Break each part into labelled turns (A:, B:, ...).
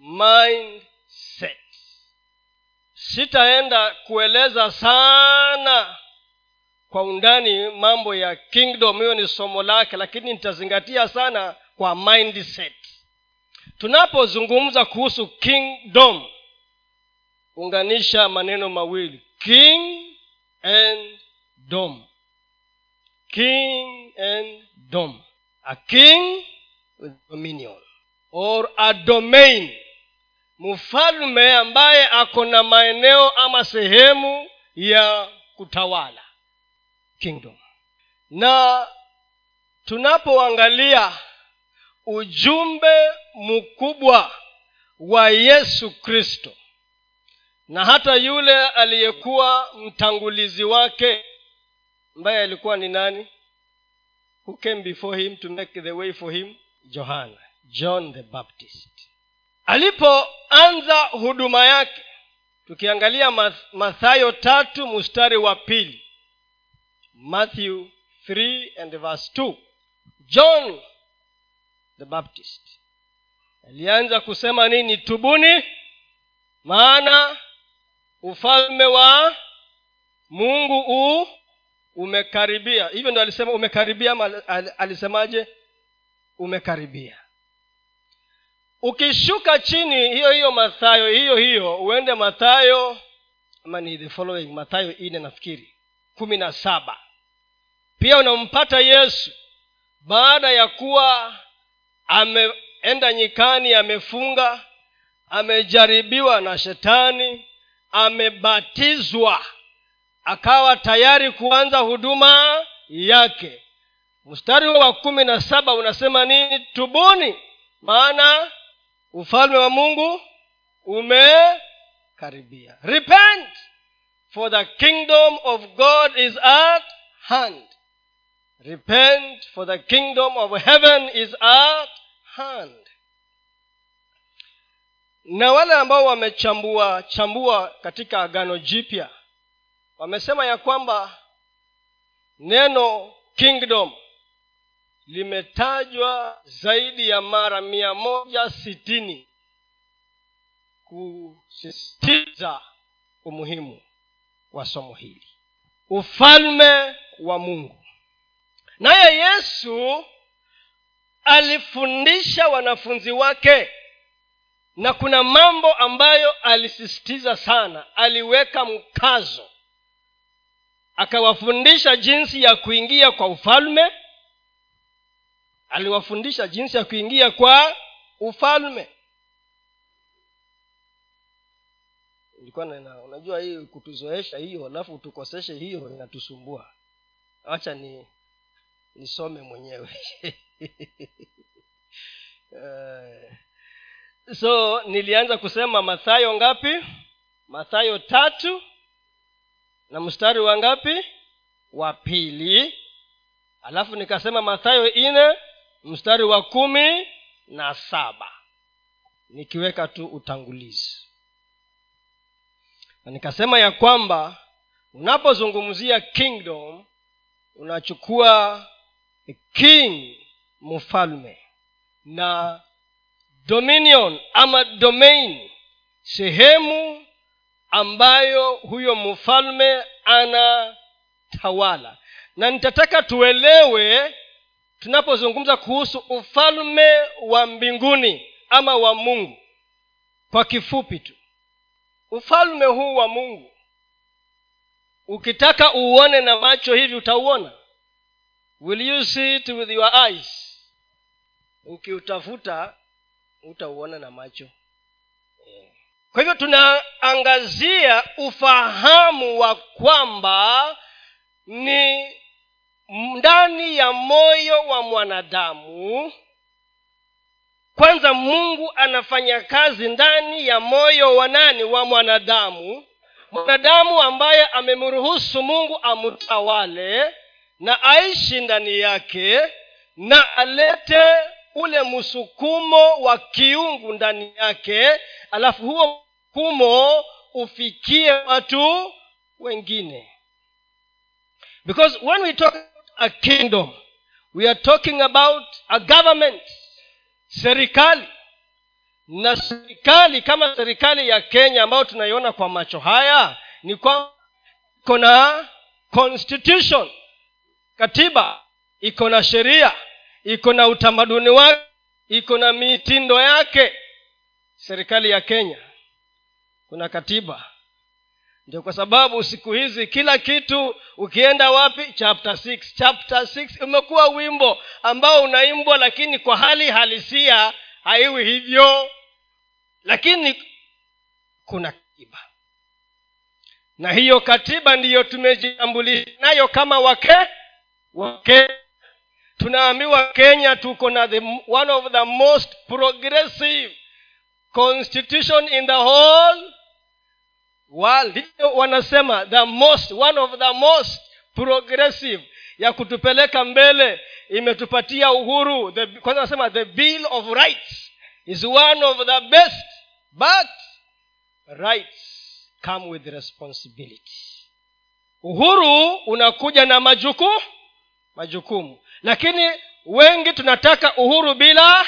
A: mindset. Sitaenda kueleza sana kwa undani mambo ya kingdom hiyo ni somo lake lakini nitazingatia sana kwa mindset. Tunapozungumza kuhusu kingdom unganisha maneno mawili king and dom. King and dom. A king with dominion or a domain mfalme ambaye ako na maeneo ama sehemu ya kutawala kingdom. Na tunapoangalia ujumbe mkubwa wa yesu kristo na hata yule aliyekuwa mtangulizi wake ambaye alikuwa ni nani? Who came before him to make the way for him? Johana john the baptist alipoanza huduma yake tukiangalia mathayo tatu mstari wa pili matthew 3 and verse 2 john the baptist alianza kusema nini? Tubuni maana ufalme wa mungu u umekaribia. Hivyo ndo alisema umekaribia ama alisemaje? Umekaribia ukishuka chini hiyo hiyo mathayo hiyo hiyo uende mathayo ama ni the following mathayo ine nafikiri kumi na saba. Pia unampata yesu baada ya kuwa ameenda nyikani amefunga amejaribiwa na shetani amebatizwa akawa tayari kuanza huduma yake. Mstari wa kumi na saba unasema nini? Tubuni maana ufalme wa mungu umekaribia. Repent for the kingdom of god is at hand. Repent for the kingdom of heaven is at hand. Na wale ambao wamechambua chambua katika agano jipya wamesema ya kwamba neno kingdom limetajwa zaidi ya mara mia moja sitini kusisitiza umuhimu wa somo hili. Ufalme wa mungu. Naye yesu alifundisha wanafunzi wake na kuna mambo ambayo alisisitiza sana. Aliweka mkazo. Akawafundisha jinsi ya kuingia kwa ufalme aliwafundisha jinsi ya kuingia kwa ufalme. Ilikuwa na unajua hii kutuzoesha hiyo alafu tukoseshe hiyo inatusumbua. Wacha ni nisome mwenyewe. Uh, so nilianza kusema mathayo ngapi? Mathayo tatu. Na mstari wa ngapi? Wa pili. Alafu nikasema mathayo ine mstari wa kumi na saba. Nikiweka tu utangulizi. Na nikasema ya kwamba unapozungumzia kingdom unachukua king mfalme na dominion ama domain sehemu ambayo huyo mfalme anatawala. Na nitataka tuelewe tunapozungumza kuhusu ufalme wa mbinguni ama wa mungu kwa kifupi tu ufalme huu wa mungu ukitaka uone na macho hivi utauona. Will you see it with your eyes? Ukiutafuta utauona na macho. Kwa hivyo tunaangazia ufahamu wa kwamba ni ndani ya moyo wa mwanadamu. Kwanza mungu anafanya kazi ndani ya moyo wa nani? Wa mwanadamu. Mwanadamu ambaye amemruhusu mungu amtawale na aishi ndani yake na alete ule msukumo wa kiungu ndani yake. Alafu huo msukumo ufikie watu wengine. Because when we talk a kingdom. We are talking about a government. Serikali. Na serikali kama serikali ya kenya ambayo tunaiona kwa macho haya ni kwamba iko na constitution. Katiba. Iko na sheria. Iko na utamaduni wake. Iko na mitindo yake. Serikali ya kenya. Kuna katiba ndio kwa sababu siku hizi kila kitu ukienda wapi chapter six. Chapter six umekuwa wimbo ambao unaimbwa lakini kwa hali halisia haiwi hivyo. Lakini kuna katiba. Na hiyo katiba ndiyo tumejitambulisha nayo kama wake wake. Tunaambiwa kenya tuko na the, one of the most progressive constitution in the whole world wanasema the most one of the most progressive ya kutupeleka mbele imetupatia uhuru the, kwanza nasema the bill of rights is one of the best but rights come with responsibility. Uhuru unakuja na majuku majukumu. Lakini wengi tunataka uhuru bila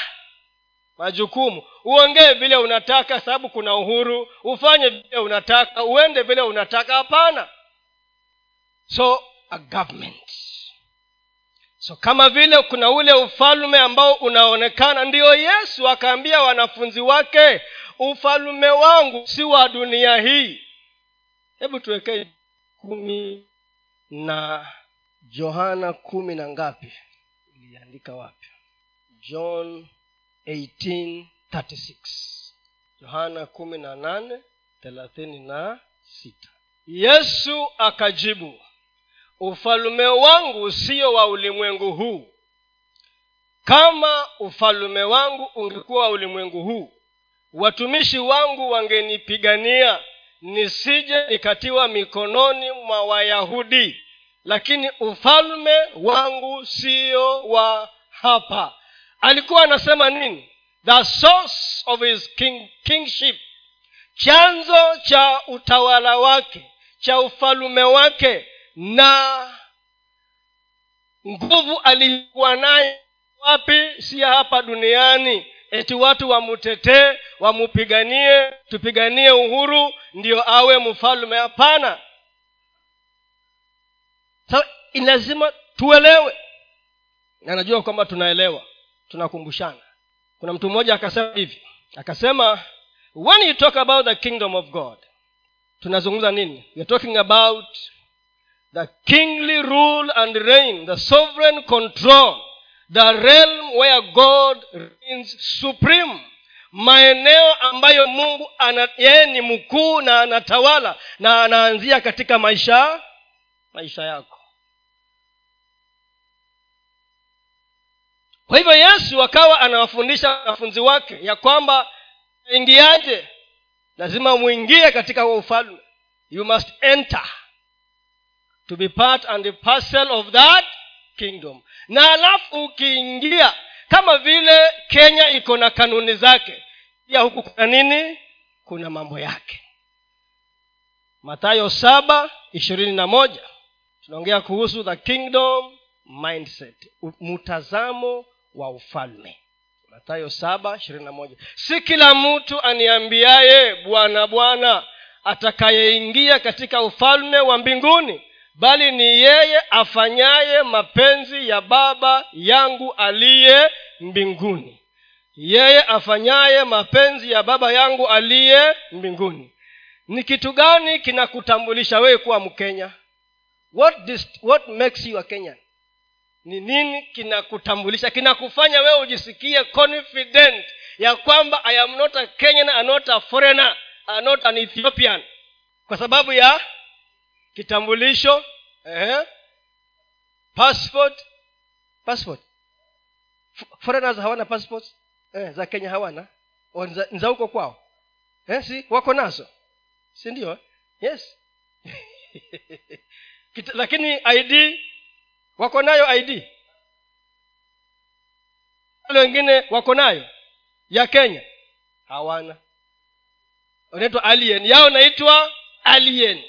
A: majukumu uongee vile unataka sababu kuna uhuru. Ufanye vile unataka. Uende vile unataka. Hapana. So a government. So kama vile kuna ule ufalme ambao unaonekana ndiyo yesu akaambia wanafunzi wake ufalume wangu si wa dunia hii. Hebu tuwekee kumi na johana kumi na ngapi? Iliandika wapi? John 1836 yohana kumi na nane thelathini na sita. Yesu akajibu ufalume wangu sio wa ulimwengu huu. Kama ufalume wangu ungekuwa wa ulimwengu huu watumishi wangu wangenipigania nisije nikatiwa mikononi mwa wayahudi. Lakini ufalume wangu siyo wa hapa. Alikuwa anasema nini the source of his king, kingship. Chanzo cha utawala wake cha ufalume wake na nguvu aliyokuwa naye wapi? Si hapa duniani. Eti watu wamutetee wamupiganie tupiganie uhuru ndio awe mfalume hapana. Sasa lazima tuelewe. Na najua kwamba tunaelewa. Tunakumbushana kuna mtu mmoja akasema hivi. Akasema when you talk about the kingdom of god tunazungumza nini? We're talking about the kingly rule and reign the sovereign control the realm where god reigns supreme. Maeneo ambayo mungu yeye ni mkuu na anatawala na anaanzia katika maisha maisha yako kwa hivyo yesu akawa anawafundisha wanafunzi wake ya kwamba ingiaje lazima mwingie katika huo ufalme. You must enter to be part and parcel of that kingdom. Na alafu ukiingia kama vile kenya iko na kanuni zake pia huku kuna nini? Kuna mambo yake. Matayo saba ishirini na moja. Tunaongea kuhusu the kingdom mindset mtazamo wa ufalme. Matayo saba ishirini na moja. Si kila mtu aniambiaye bwana bwana atakayeingia katika ufalme wa mbinguni bali ni yeye afanyaye mapenzi ya baba yangu aliye mbinguni. Yeye afanyaye mapenzi ya baba yangu aliye mbinguni. Ni kitu gani kinakutambulisha wewe kuwa mkenya? What, dist- what makes you a kenyan ni nini kinakutambulisha? Kinakufanya wewe ujisikie confident ya kwamba i am not a kenyan I'm not a foreigner I'm not an ethiopian. Kwa sababu ya kitambulisho eh? passport passport. Foreigners hawana passport eh, za kenya hawana. Za huko kwao. Eh, si wako nazo. Si ndio? Yes. Lakini id wako nayo id wale wengine wako nayo. Ya kenya. Hawana. Unaitwa alien. Yao naitwa alien.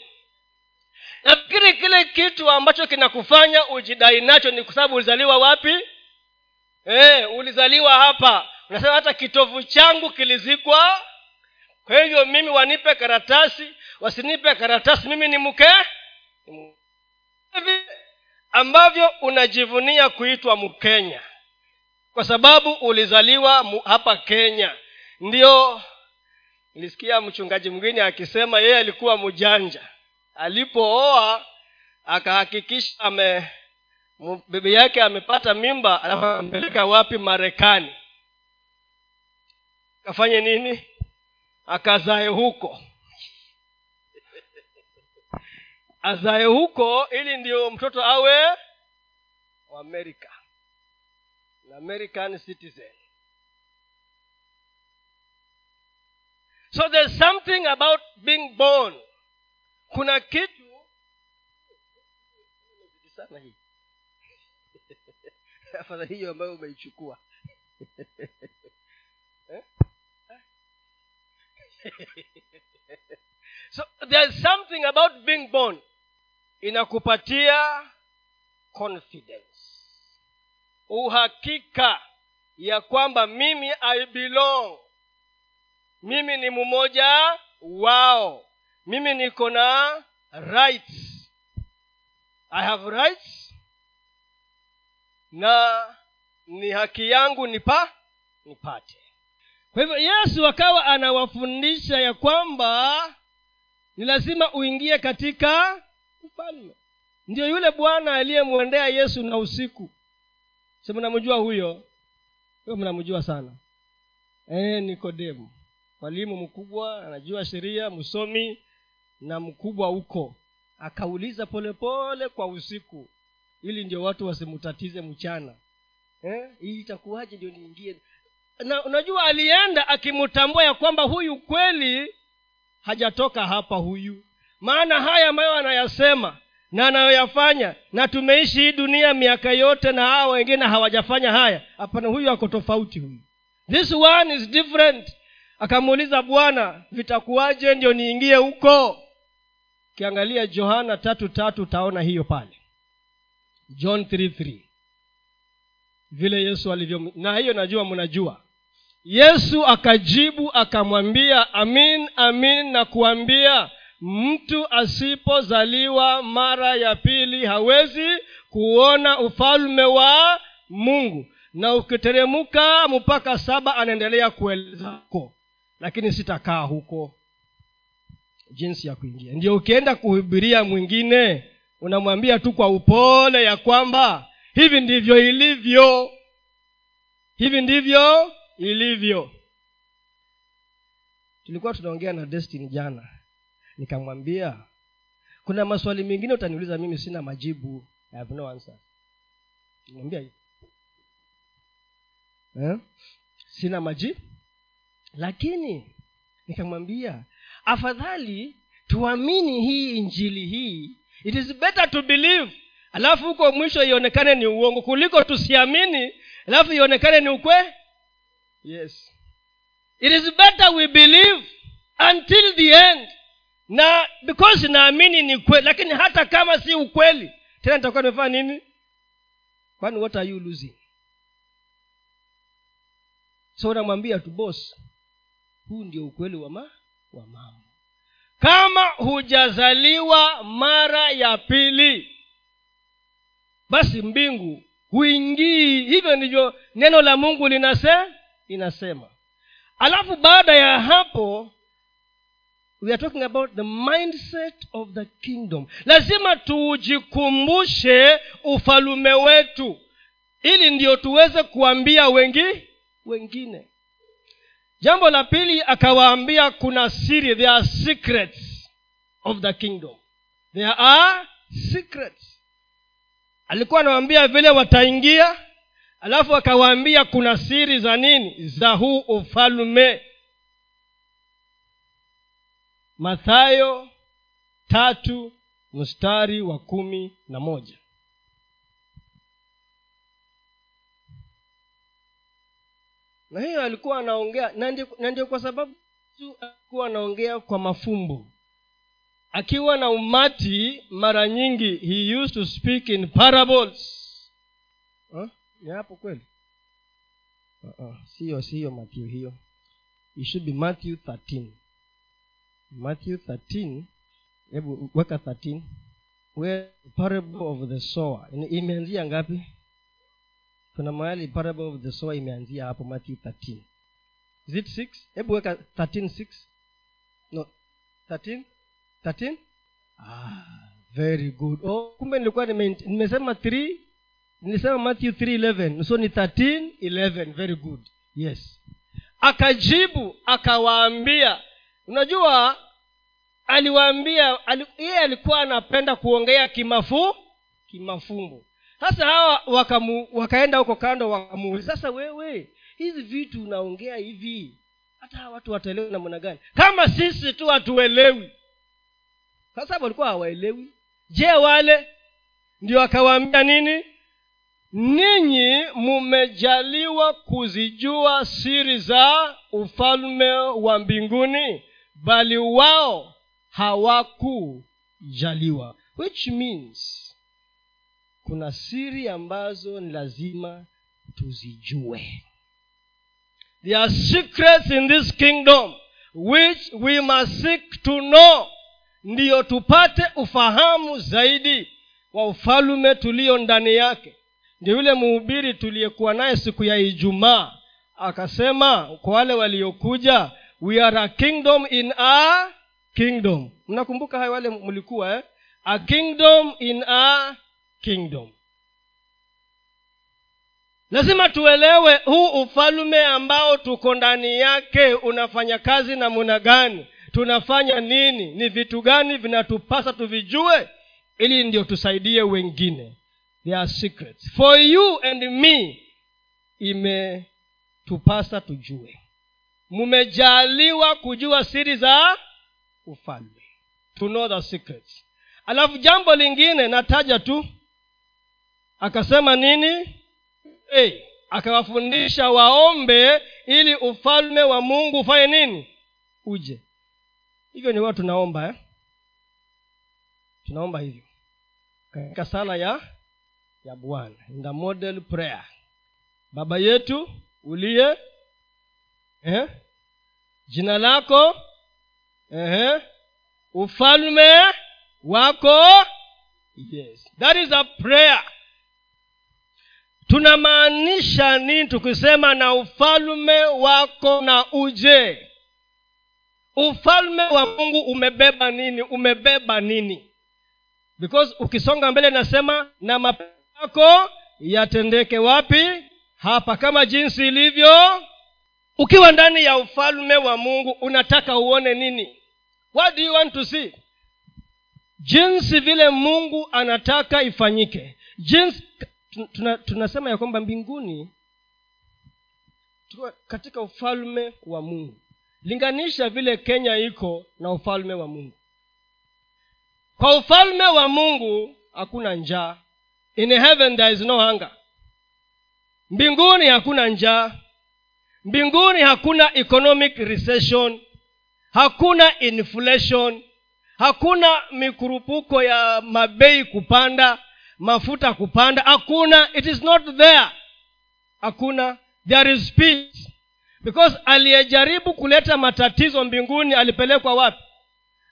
A: Nafikiri kile kitu ambacho kinakufanya ujidai nacho ni kwa sababu ulizaliwa wapi? E, ulizaliwa hapa. Unasema hata kitovu changu kilizikwa. Kwa hivyo mimi wanipe karatasi wasinipe karatasi mimi ni mke ambavyo unajivunia kuitwa mkenya. Kwa sababu ulizaliwa hapa kenya. Ndio nilisikia mchungaji mwingine akisema yeye alikuwa mjanja. Alipooa akahakikisha ame bibi yake amepata mimba anampeleka wapi? Marekani. Akafanye nini? Akazae huko azae huko ili ndio mtoto awe amerika. American citizen. So there's something about being born. Kuna kitu sana hiyo ambayo umeichukua. So there's something about being born inakupatia confidence. Uhakika ya kwamba mimi i belong. Mimi ni mmoja wao. Mimi niko na rights. I have rights. Na ni haki yangu nipa nipate. Kwa hivyo yesu akawa anawafundisha ya kwamba ni lazima uingie katika ufalme ndio yule bwana aliyemwendea yesu na usiku. Si mnamjua huyo? Huyo mnamjua sana. E, nikodemu mwalimu mkubwa anajua sheria msomi na mkubwa huko akauliza polepole kwa usiku ili ndio watu wasimutatize mchana. Eh? hii itakuwaje ndio niingie? Na unajua alienda akimtambua ya kwamba huyu kweli hajatoka hapa huyu maana haya ambayo anayasema na anayoyafanya na tumeishi hii dunia miaka yote na hawa wengine hawajafanya haya hapana huyu ako tofauti huyu. This one is different. Akamuuliza bwana vitakuwaje ndio niingie huko? Ukiangalia johana tatu tatu utaona hiyo pale. John 33 vile yesu alivyo na hiyo najua mnajua. Yesu akajibu akamwambia amin amin na kuambia mtu asipozaliwa mara ya pili hawezi kuona ufalme wa mungu. Na ukiteremuka mpaka saba anaendelea kueleza huko. Lakini sitakaa huko. Jinsi ya kuingia. Ndio ukienda kuhubiria mwingine unamwambia tu kwa upole ya kwamba hivi ndivyo ilivyo. Hivi ndivyo ilivyo. Tulikuwa tunaongea na destiny jana nikamwambia kuna maswali mengine utaniuliza mimi sina majibu. I have no hivi eh? sina majibu. Lakini nikamwambia afadhali tuamini hii injili hii. It is better to believe alafu huko mwisho ionekane ni uongo kuliko tusiamini alafu ionekane ni ukwe yes. It is better we believe until the end na because naamini ni kweli lakini hata kama si ukweli tena nitakuwa nimefanya nini? Kwani what are you losing? So unamwambia tu bos huu ndio ukweli wa, ma, wa mambo. Kama hujazaliwa mara ya pili basi mbingu huingii. Hivyo ndivyo neno la mungu linase linasema alafu baada ya hapo we are talking about the mindset of the kingdom. Lazima tujikumbushe ufalume wetu ili ndio tuweze kuambia wengi wengine. Jambo la pili akawaambia kuna siri there are secrets of the kingdom. There are secrets. Alikuwa anawaambia vile wataingia alafu akawaambia kuna siri za nini? Za huu ufalume mathayo tatu mstari wa kumi na moja. Na hiyo alikuwa anaongea na ndio kwa sababu yesu alikuwa anaongea kwa mafumbo. Akiwa na umati mara nyingi he used to speak in parables. Huh? ni hapo kweli? Uh-uh. siyo siyo matthew hiyo. It should be matthew 13 matthew 13 hebu weka 13 where parable of the sower imeanzia ngapi? Kuna mahali parable of the sower imeanzia hapo matthew 13 is it 6 hebu weka 13 6 no 13 13 ah very good. Oh kumbe nilikuwa nimesema 3 nilisema matthew 311 so ni 13 11 very good. Yes. Akajibu akawaambia. Unajua aliwaambia ali, yeye alikuwa anapenda kuongea kimafu kimafumbo. Sasa hawa wakamu, wakaenda huko kando wakamuuliza sasa wewe hizi vitu unaongea hivi? Hata watu wataelewi namna gani? Kama sisi tu hatuelewi. Sasa walikuwa hawaelewi. Je wale ndio akawaambia nini? Ninyi mumejaliwa kuzijua siri za ufalme wa mbinguni bali wao hawakujaliwa which means kuna siri ambazo ni lazima tuzijue. There are secrets in this kingdom which we must seek to know ndiyo tupate ufahamu zaidi wa ufalume tulio ndani yake. Ndio yule mhubiri tuliyekuwa naye siku ya ijumaa akasema kwa wale waliokuja we are a kingdom in a kingdom. Mnakumbuka hayo wale mlikuwa eh? a kingdom in a kingdom. Lazima tuelewe huu ufalume ambao tuko ndani yake unafanya kazi namuna gani. Tunafanya nini? Ni vitu gani vinatupasa tuvijue? Ili ndio tusaidie wengine. They are secrets. For you and me imetupasa tujue. Mumejaliwa kujua siri za ufalme. To know the secrets. Alafu jambo lingine nataja tu akasema nini? Hey, akawafundisha waombe ili ufalme wa mungu ufanye nini? Uje. Hivyo ni huwa tunaomba eh? tunaomba hivyo. Katika sala ya ya bwana. In the model prayer. Baba yetu uliye eh? jina lako eh? ufalme wako. Yes. That is a prayer. Tunamaanisha nini tukisema na ufalme wako na uje? Ufalme wa mungu umebeba nini? Umebeba nini? Because ukisonga mbele nasema na mapenzi yatendeke wapi? Hapa kama jinsi ilivyo ukiwa ndani ya ufalme wa mungu unataka uone nini what do you want to see? Jinsi vile mungu anataka ifanyike. Jinsi tuna, tunasema ya kwamba mbinguni tuko katika ufalme wa mungu. Linganisha vile kenya iko na ufalme wa mungu. Kwa ufalme wa mungu hakuna njaa. In heaven there is no hunger. Mbinguni hakuna njaa. Mbinguni hakuna economic recession hakuna inflation hakuna mikurupuko ya mabei kupanda mafuta kupanda. Hakuna it is not there. Hakuna. There is peace. Because aliyejaribu kuleta matatizo mbinguni alipelekwa wapi?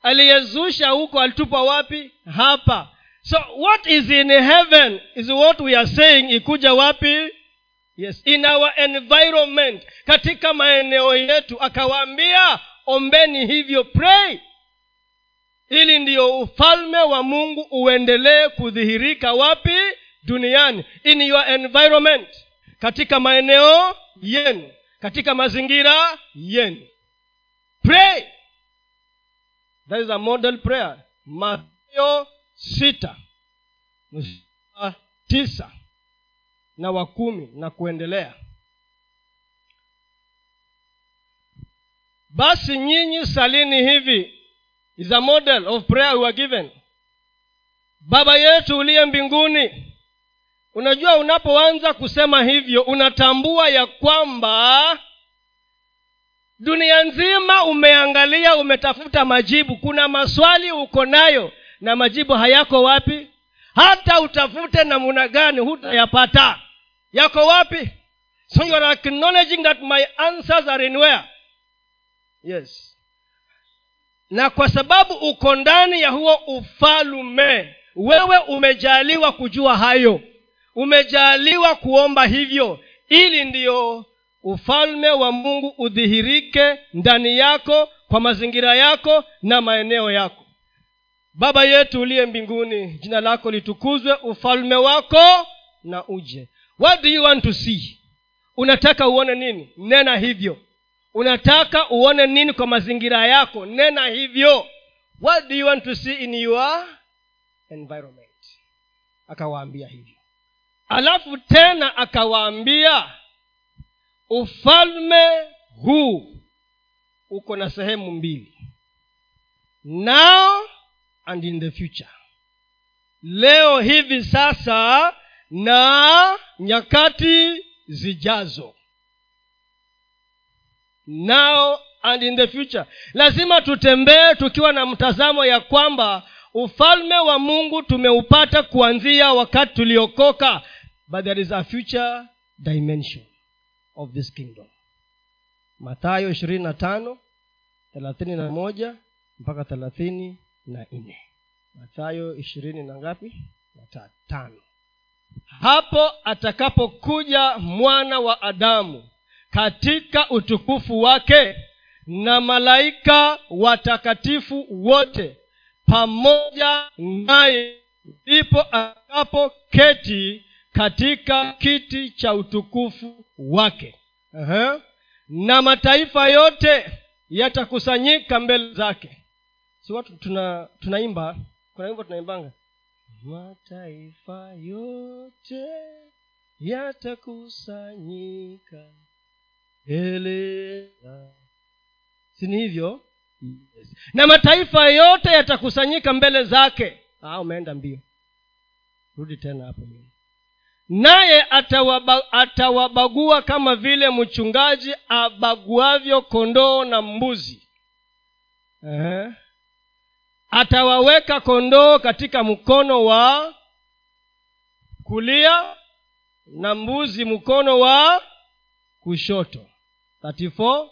A: Aliyezusha huko alitupwa wapi? Hapa. So what is in heaven is what we are saying ikuja wapi? Yes. In our environment. Katika maeneo yetu akawaambia ombeni hivyo pray. Ili ndiyo ufalme wa mungu uendelee kudhihirika wapi? Duniani. In your environment. Katika maeneo yenu. Katika mazingira yenu. Pray. That is a model prayer. Mathayo sita. Tisa. Na wa kumi. Na kuendelea basi nyinyi salini hivi. Is a model of prayer we are given. Baba yetu uliye mbinguni unajua unapoanza kusema hivyo unatambua ya kwamba dunia nzima umeangalia umetafuta majibu. Kuna maswali uko nayo na majibu hayako wapi? Hata utafute namuna gani hutayapata. Yako wapi? So you are acknowledging that my answers are in where yes. Na kwa sababu uko ndani ya huo ufalume wewe umejaliwa kujua hayo. Umejaliwa kuomba hivyo ili ndiyo ufalme wa mungu udhihirike ndani yako kwa mazingira yako na maeneo yako. Baba yetu uliye mbinguni jina lako litukuzwe ufalme wako na uje. What do you want to see? Unataka uone nini? Nena hivyo unataka uone nini kwa mazingira yako? Nena hivyo. What do you want to see in your environment? Akawaambia hivyo. Alafu tena akawaambia ufalme huu uko na sehemu mbili. Now and in the future. Leo hivi sasa na nyakati zijazo now and in the future. Lazima tutembee tukiwa na mtazamo ya kwamba ufalme wa mungu tumeupata kuanzia wakati tuliokoka but there is a future dimension of this kingdom. Mathayo ishirini na mpaka thelathini na nne. Na ngapi? Hapo atakapokuja mwana wa adamu katika utukufu wake na malaika watakatifu wote pamoja naye ndipo atakapoketi katika kiti cha utukufu wake. Uh-huh. na mataifa yote yatakusanyika mbele zake. Si watu tuna tunaimba? Kuna wimbo tunaimbanga mataifa yote yatakusanyika mbele sini hivyo? Yes. na mataifa yote yatakusanyika mbele zake. Ah, umeenda mbio. Rudi tena hapo naye atawaba, atawabagua kama vile mchungaji abaguavyo kondoo na mbuzi. Uh-huh. atawaweka kondoo katika mkono wa kulia na mbuzi mkono wa kushoto 34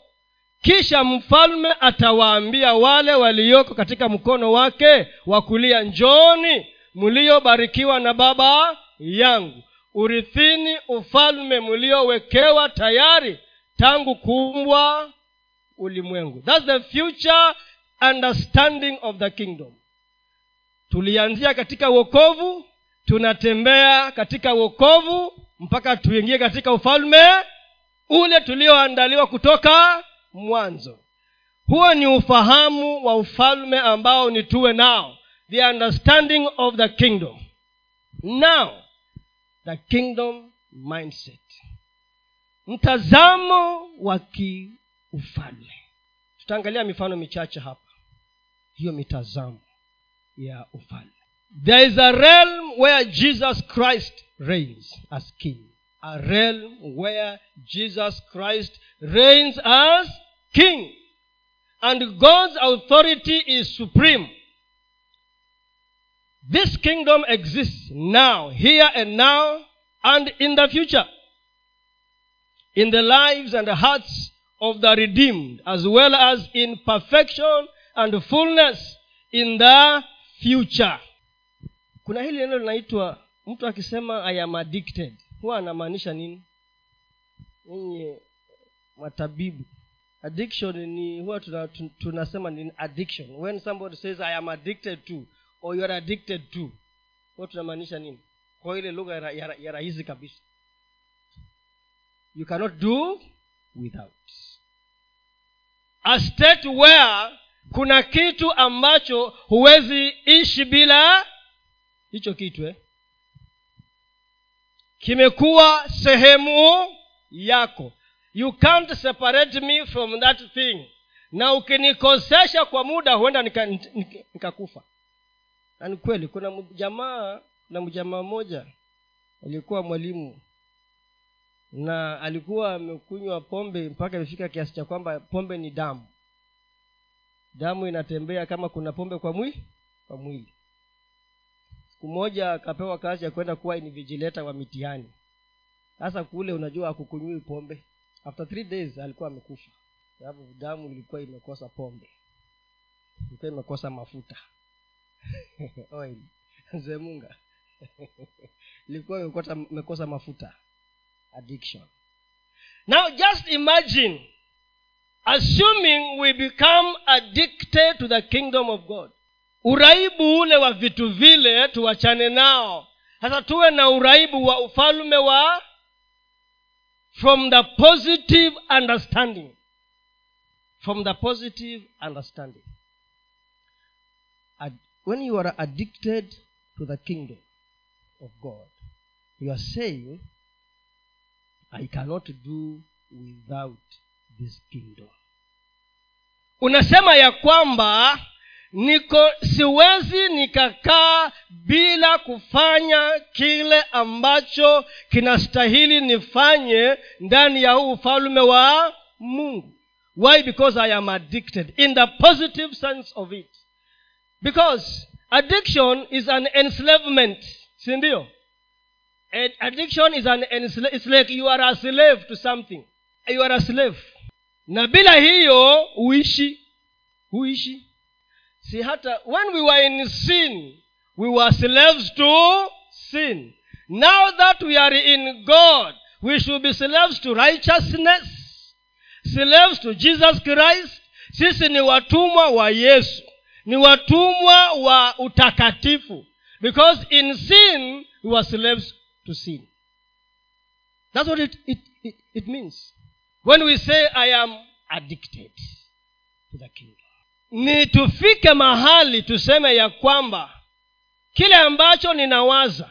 A: kisha mfalme atawaambia wale walioko katika mkono wake wa kulia njoni mliobarikiwa na baba yangu. Urithini ufalme mliowekewa tayari tangu kuumbwa ulimwengu. Thats the future understanding of the kingdom. Tulianzia katika uokovu tunatembea katika uokovu mpaka tuingie katika ufalme ule tulioandaliwa kutoka mwanzo. Huo ni ufahamu wa ufalme ambao ni tuwe nao. The understanding of the kingdom. Now the kingdom mindset. Mtazamo wa kiufalme. Tutaangalia mifano michache hapa. Hiyo mitazamo ya ufalme. There is a realm where jesus christ reigns as king a realm where jesus christ reigns as king. And god's authority is supreme. This kingdom exists now here and now and in the future. In the lives and the hearts of the redeemed as well as in perfection and fullness in the future. Kuna hili neno linaitwa mtu akisema i am addicted huwa anamaanisha nini? Ninyi matabibu. Addiction ni huwa tunasema ni addiction. When somebody says i am addicted to or you are addicted to huwa tunamaanisha nini? Kwa ile lugha ya, ya, ya rahisi kabisa. You cannot do without. A state where kuna kitu ambacho huwezi ishi bila hicho kitu eh? Kimekuwa sehemu yako. You can't separate me from that thing. Na ukinikosesha kwa muda huenda nikakufa. Nika, nika, kweli kuna jamaa na mjamaa mmoja alikuwa mwalimu. Na alikuwa amekunywa pombe mpaka imefika kiasi cha kwamba pombe ni damu. Damu inatembea kama kuna pombe kwa mwili kwa mwili siku moja akapewa kazi ya kwenda kuwa invigileta wa mitihani. Sasa kule unajua akukunywi pombe. After three days alikuwa amekufa. Sababu damu ilikuwa imekosa pombe. Ilikuwa imekosa mafuta. Oil. Zemunga ilikuwa imekosa, imekosa mafuta. Addiction. Now just imagine assuming we become addicted to the kingdom of god uraibu ule wa vitu vile tuwachane nao. Sasa tuwe na uraibu wa ufalme wa from the positive understanding. From the positive understanding. Ad- when you are addicted to the kingdom of god you are saying i cannot do without this kingdom. Unasema ya kwamba niko siwezi nikakaa bila kufanya kile ambacho kinastahili nifanye ndani ya huu ufalume wa mungu. Why? Because i am addicted in the positive sense of it. Because addiction is an enslavement sindio addiction is an it's like you are a slave to something. You are a slave. Na bila hiyo huishi. Huishi si hata when we were in sin we were slaves to sin. Now that we are in god we should be slaves to righteousness slaves to jesus christ. Sisi ni watumwa wa yesu ni watumwa wa utakatifu. Because in sin we were slaves to sin. That's what it, it, it, it means. When we say i am addicted to the kingdom ni tufike mahali tuseme ya kwamba kile ambacho ninawaza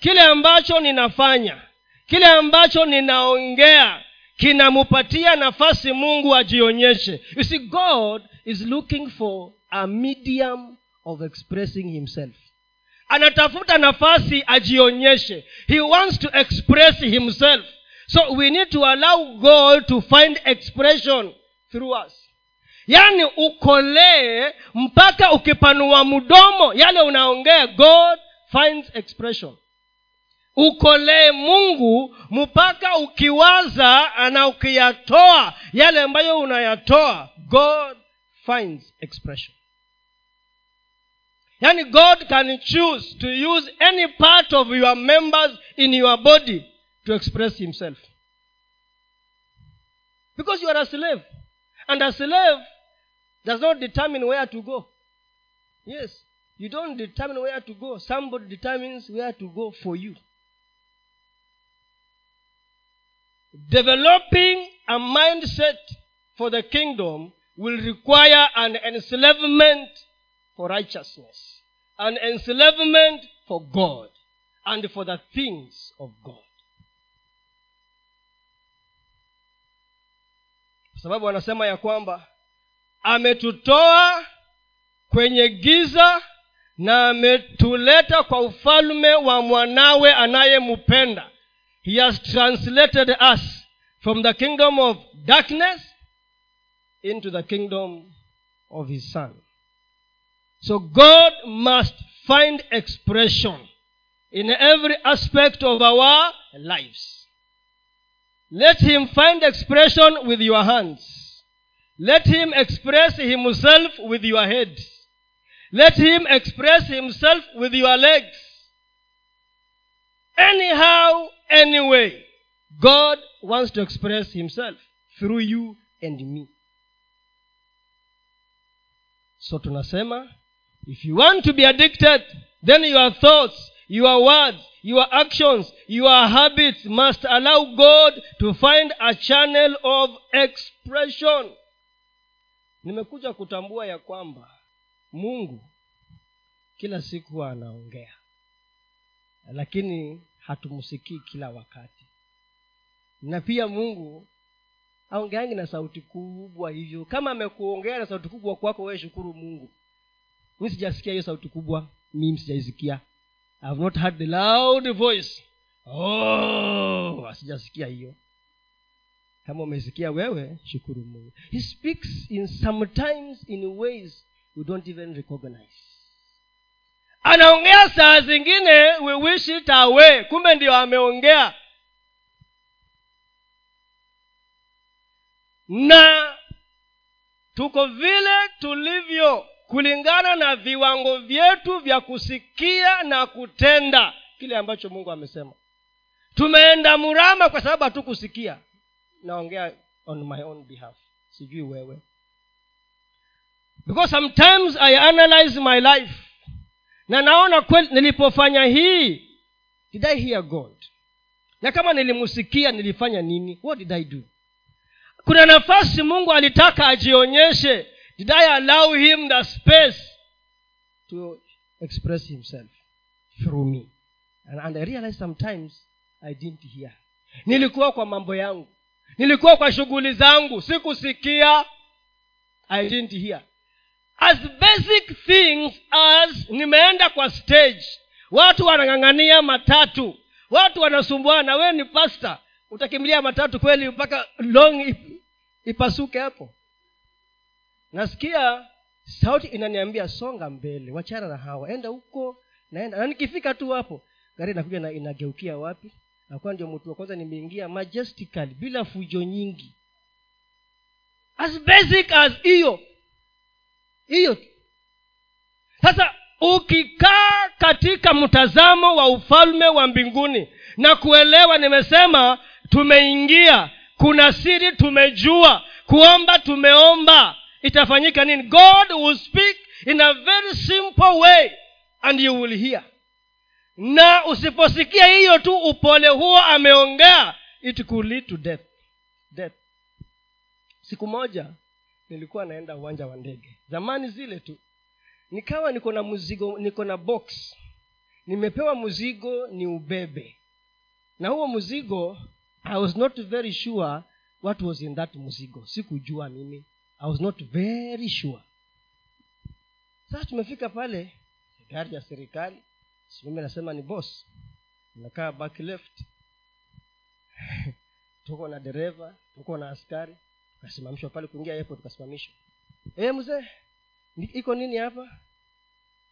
A: kile ambacho ninafanya kile ambacho ninaongea kinamupatia nafasi mungu ajionyeshe. You see god is looking for a medium of expressing himself. Anatafuta nafasi ajionyeshe. He wants to express himself. So we need to allow god to find expression through us yaani ukolee mpaka ukipanua mdomo yale unaongea god finds expression. Ukolee mungu mpaka ukiwaza na ukiyatoa yale ambayo unayatoa god finds expression. Yaani god can choose to use any part of your members in your body to express himself. Because you are a slave. And a slave does not determine where to go. Yes you don't determine where to go. Somebody determines where to go for you. Developing a mindset for the kingdom will require an enslavement for righteousness an enslavement for god and for the things of god. Sababu anasema ya kwamba ametutoa kwenye giza na ametuleta kwa ufalme wa mwanawe anayempenda. He has translated us from the kingdom of darkness into the kingdom of his son. So god must find expression in every aspect of our lives. Let him find expression with your hands let him express himself with your head. Let him express himself with your legs. Anyhow anyway god wants to express himself through you and me. So tunasema if you want to be addicted then your thoughts your words your actions your habits must allow god to find a channel of expression nimekuja kutambua ya kwamba mungu kila siku anaongea lakini hatumsikii kila wakati. Na pia mungu aongeangi na sauti kubwa hivyo. Kama amekuongea na sauti kubwa kwako wewe shukuru mungu. Mi sijasikia hiyo sauti kubwa mimi sijaisikia. I have not heard the loud voice. Oh sijasikia hiyo kama umesikia wewe shukuru mungu. He speaks in sometimes in ways we don't even recognize. Anaongea saa zingine we wish it away. Kumbe ndio ameongea. Na tuko vile tulivyo kulingana na viwango vyetu vya kusikia na kutenda. Kile ambacho mungu amesema. Tumeenda murama kwa sababu hatukusikia naongea on my own behalf. Sijui wewe. Because sometimes i analyze my life. Na naona kweli nilipofanya hii did i hear god? Na kama nilimsikia nilifanya nini? What did i do? Kuna nafasi mungu alitaka ajionyeshe. Did i allow him the space to express himself through me? And, and i realize sometimes i didn't hear. Nilikuwa kwa mambo yangu nilikuwa kwa shughuli zangu sikusikia. I didn't hear. As basic things as nimeenda kwa stage. Watu wanang'ang'ania matatu. Watu wanasumbuana we ni pasta utakimbilia matatu kweli mpaka long ipasuke hapo? Nasikia sauti inaniambia songa mbele wachana na hawa enda huko naenda. Na nikifika tu hapo gari inakuja na inageukia wapi nakuwa ndio mtu wa kwanza nimeingia majestically bila fujo nyingi. As basic as hiyo. Hiyo sasa ukikaa katika mtazamo wa ufalme wa mbinguni na kuelewa nimesema tumeingia kuna siri tumejua kuomba tumeomba itafanyika nini? God will speak in a very simple way and you will hear na usiposikia hiyo tu upole huo ameongea it could lead to death. Death. Siku moja nilikuwa naenda uwanja wa ndege. Zamani zile tu. Nikawa niko na mzigo niko na box. Nimepewa mzigo ni ubebe. Na huo mzigo i was not very sure what was in that mzigo. Sikujua mimi. I was not very sure. Sasa tumefika pale gari ya serikali mimi nasema ni boss nakaa back left. Tuko na dereva tuko na askari tukasimamishwa pale kuingia airport tukasimamishwa. E, mzee iko nini hapa?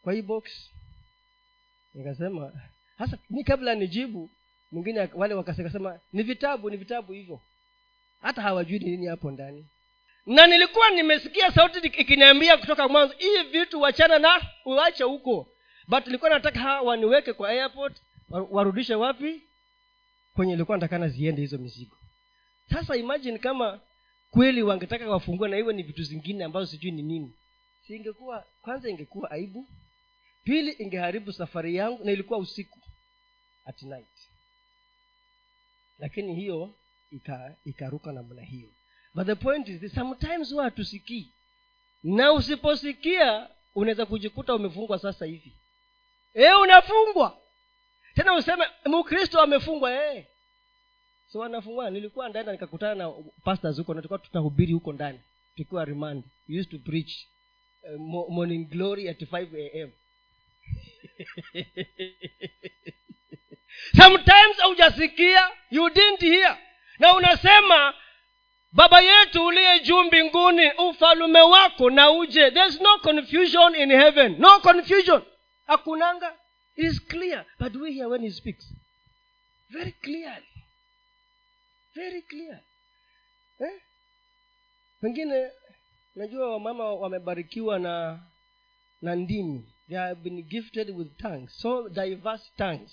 A: Kwa hii box? Nikasema hasa mi kabla nijibu mwingine wale wakasema ni vitabu ni vitabu hivyo. Hata hawajui ni nini hapo ndani. Na nilikuwa nimesikia sauti ikiniambia kutoka mwanzo hii vitu wachana na uache huko but ilikuwa nataka waniweke kwa airport warudishe wapi? Kwenye ilikuwa natakana ziende hizo mizigo. Sasa imagine kama kweli wangetaka wafungue na iwe ni vitu zingine ambazo sijui ni nini. Si ingekuwa kwanza ingekuwa aibu pili ingeharibu safari yangu na ilikuwa usiku at night. Lakini hiyo ikaruka ika namna hiyo. But the point is sometimes huwa hatusikii. Na usiposikia unaweza kujikuta umefungwa sasa hivi e, unafungwa. Tena useme mkristo amefungwa e. so anafungwa nilikuwa ndaenda nikakutana na pastors huko na tutahubiri huko ndani. Tukiwa remand. We used to preach uh, morning glory at 5 am sometimes haujasikia you didn't hear. Na unasema baba yetu uliye juu mbinguni ufalume wako na uje. There's no confusion in heaven. No confusion hakunanga. Is clear but we hear when he speaks. Very clearly. Very clear. Eh? najua wamama wamebarikiwa na na ndimi. They have been gifted with tongues so diverse tongues.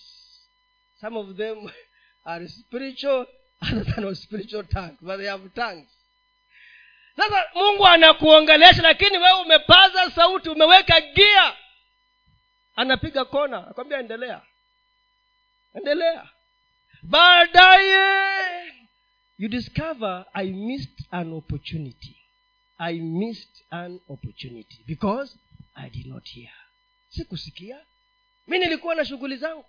A: Some of them are spiritual other than spiritual tongues but they have tongues. Sasa mungu anakuongelesha lakini wewe umepaza sauti umeweka gia anapiga kona akwambia endelea. Endelea. Baadaye you discover i missed an opportunity. I missed an opportunity because i did not hear. Sikusikia. Mi nilikuwa na shughuli zangu.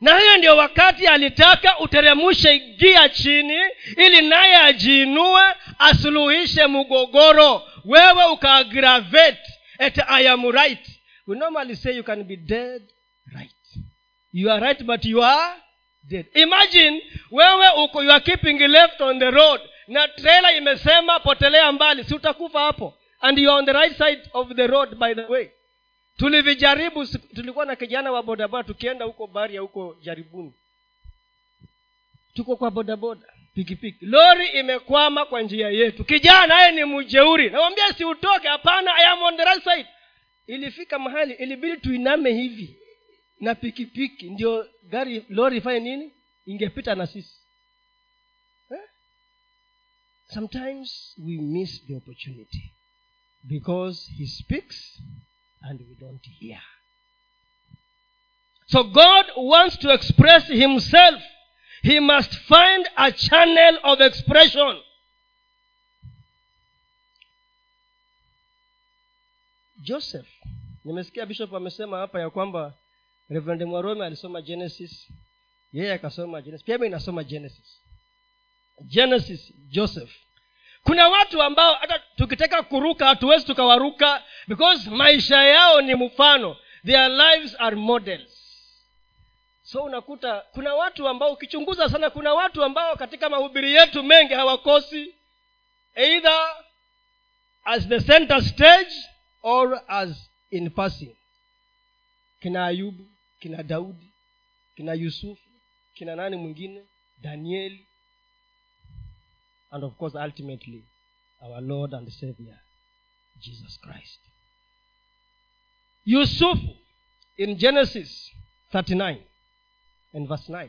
A: Na hiyo ndio wakati alitaka uteremushe gia chini ili naye ajiinue asuluhishe mgogoro. Wewe ukaagravate at i am right we normally say you can be dead right. You are right but you are dead. Imagine wewe uko you are keeping left on the road na trela imesema potelea mbali si utakufa hapo? And you are on the right side of the road by the way. Tulivijaribu tulikuwa na kijana wa bodaboda tukienda huko baria huko jaribuni. Tuko kwa bodaboda pikipiki. Lori imekwama kwa njia yetu. Kijana aye ni mjeuri. Nawambia siutoke hapana i am on the right side ilifika mahali ilibidi tuiname hivi na pikipiki. Ndio gari lori ifanye nini? Ingepita na sisi. Eh? sometimes we miss the opportunity because he speaks and we don't hear. So god wants to express himself. He must find a channel of expression joseph. Nimesikia bishop amesema hapa ya kwamba reverend mwarome alisoma genesis. Yeye akasoma genesis. Pia mi genesis. Genesis joseph. Kuna watu ambao hata tukitaka kuruka hatuwezi tukawaruka because maisha yao ni mfano. Their lives are models. So unakuta kuna watu ambao ukichunguza sana kuna watu ambao katika mahubiri yetu mengi hawakosi either as the center stage or as in passing kina ayubu kina daudi kina yusufu kina nani mwingine? Danieli and of course ultimately our lord and savior jesus christ. Yusufu in genesis 39 and verse 9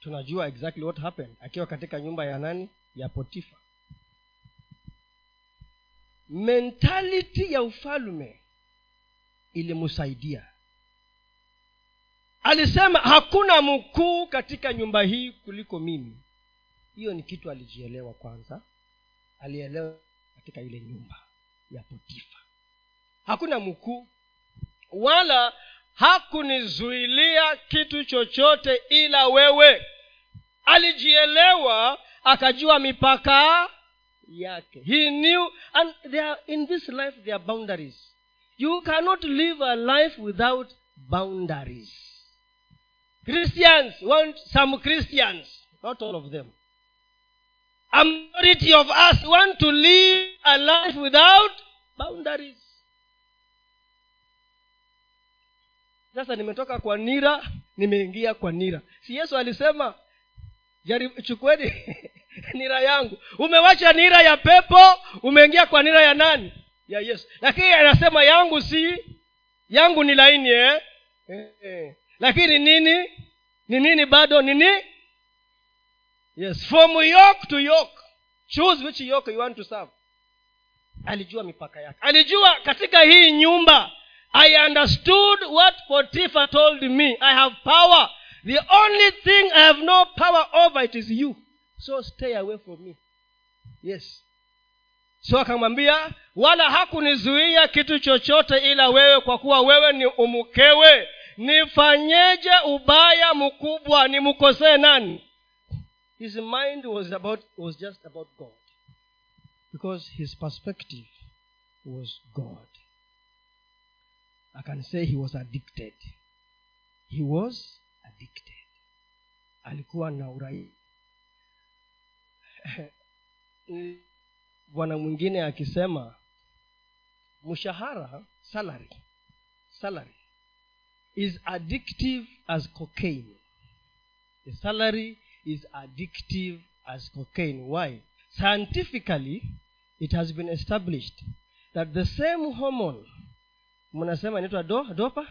A: tunajua exactly what happened. Akiwa katika nyumba ya nani? Ya potifa mentality ya ufalme ilimsaidia alisema hakuna mkuu katika nyumba hii kuliko mimi. Hiyo ni kitu alijielewa kwanza. Alielewa katika ile nyumba ya potifa. Hakuna mkuu wala hakunizuilia kitu chochote ila wewe. Alijielewa akajua mipaka yake. He knew and there are, in this life there are boundaries. You cannot live a life without boundaries. Christians want some christians not all of them. A majority of us want to live a life without boundaries. Sasa nimetoka kwa nira nimeingia kwa nira. Si yesu alisema chukueni nira yangu. Umewacha nira ya pepo umeingia kwa nira ya nani? Ya yesu. Lakini anasema yangu si yangu ni laini eh? Eh, eh. lakini nini? Ni nini bado? Nini yes. From yoke to yoke. Choose which yoke you want to serve. Alijua mipaka yake. Alijua katika hii nyumba i understood what potifa told me. I have power. The only thing i have no power over it is you so stay away from me. Yes. So akamwambia wala hakunizuia kitu chochote ila wewe kwa kuwa wewe ni umkewe nifanyeje ubaya mkubwa? Nimkosee nani? His mind was about was just about god. Because his perspective was god. I can say he was addicted. He was addicted. Alikuwa na urai bwana mwingine akisema mshahara salary. Salary is addictive as cocaine. The salary is addictive as cocaine. Why? Scientifically it has been established that the same hormone mnasema inaitwa do, dopa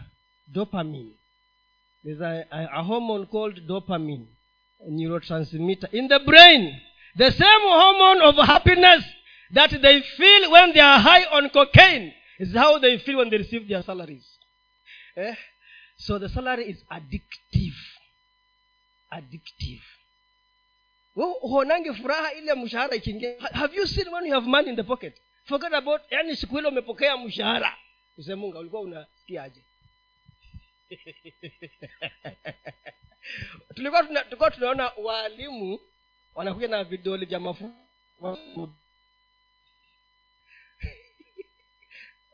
A: dopamine. There's a, a, a hormone called dopamine neurotransmitter in the brain the same hormone of happiness that they feel when they are high on cocaine is how they feel when they receive their salaries. Eh? so the salary is addictive. Addictive. Huonange furaha ile mshahara ikiingia. Have you seen when you have money in the pocket? Forget about yani siku ile umepokea mshahara. Usemunga ulikuwa unasikiaje? Tulikuwa tunaona waalimu wanakuja na vidole vya mafu.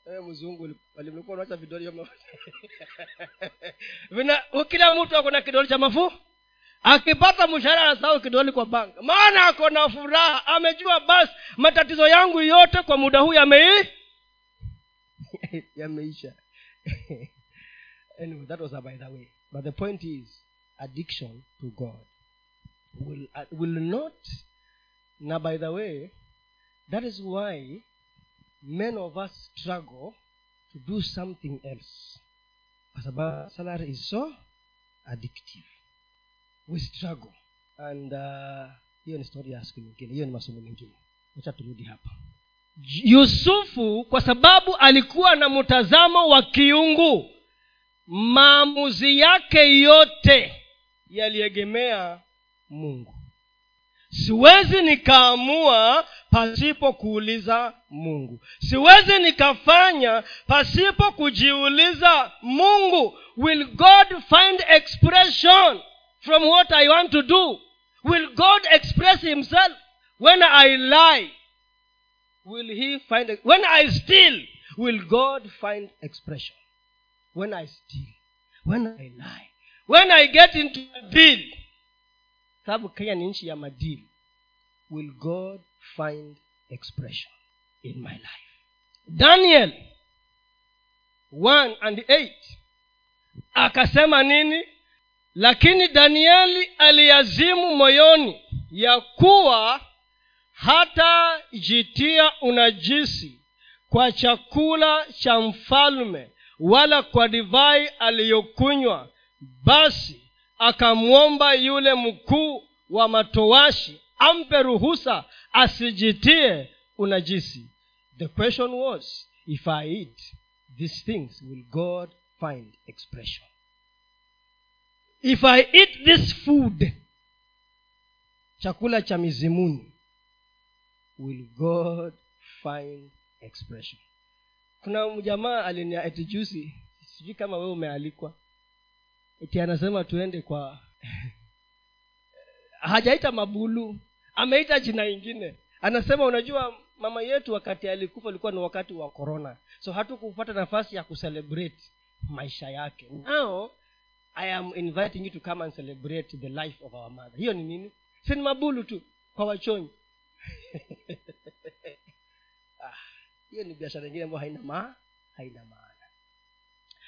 A: Eh, mzungu walimu likuwa vidole vina kila mtu ako na kidole cha mafu. Akipata mshahara anasahau kidole kwa banka maana ako na furaha. Amejua basi matatizo yangu yote kwa muda huu yamei. Yameisha. Anyway, that was by the way. But the point is addiction to god will, uh, will not. Now by the way that is why many of us struggle to do something else. Kwa salary is so addictive. We struggle. And uh, ni story ya siku nyingine. Hiyo ni masomo mengine. Wacha turudi hapa. Yusufu kwa sababu alikuwa na mtazamo wa kiungu maamuzi yake yote yaliegemea mungu. Siwezi nikaamua pasipo kuuliza mungu. Siwezi nikafanya pasipo kujiuliza mungu. Will god find expression from what i want to do? Will god express himself? When i lie will he find when i steal will god find expression? When i steal when i lie when i get into a deal sababu kenya ni nchi ya madili will god find expression in my life? Daniel 1 and 8 akasema nini? Lakini danieli aliazimu moyoni ya kuwa hatajitia unajisi kwa chakula cha mfalme wala kwa divai aliyokunywa basi akamwomba yule mkuu wa matowashi ampe ruhusa asijitie unajisi. The question was if i eat these things will god find expression. If i eat this food chakula cha mizimuni will god find expression? Kuna mjamaa alinia eti sijui kama wewe umealikwa eti anasema tuende kwa hajaita mabulu ameita jina ingine. Anasema unajua mama yetu wakati alikufa ulikuwa ni wakati wa corona. So hatukupata nafasi ya kucelebrate maisha yake. Now i am inviting you to come and celebrate the life of our mother. Hiyo ni nini? Si ni mabulu tu kwa wachonyi. Ah, hiyo ni biashara ingine ambayo haina ma haina maana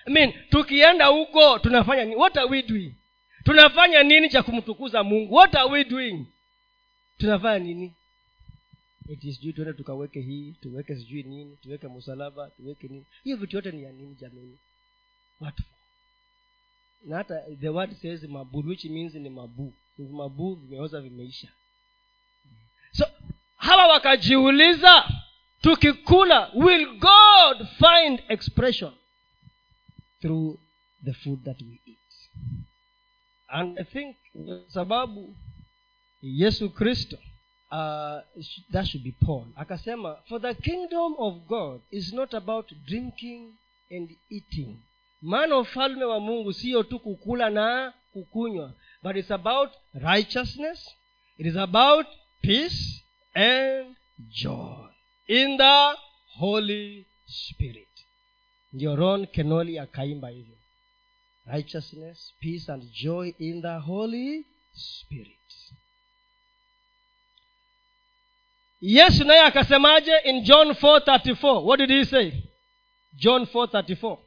A: Mean, tukienda huko tunafanya nini what are we doing? Tunafanya nini cha kumtukuza mungu? What are we doing? Tunafanya nini? Eti sijui tuende tukaweke hii tuweke sijui nini tuweke msalaba tuweke nini. Hiyo vitu yote ni ya nini jamini watu na hata the word says mabuu which means ni mabuu mabuu vimeoza vimeisha. So hawa wakajiuliza tukikula will god find expression through the food that we eat. And i think sababu yesu kristo uh, that should be paul. Akasema for the kingdom of god is not about drinking and eating. Maana ufalme wa mungu siyo tu kukula na kukunywa but it's about righteousness it is about peace and joy in the holy spirit ndio ron kenoli akaimba hivyo. Righteousness peace and joy in the holy spirit. Yesu naye akasemaje in john 434 what did he say? John 434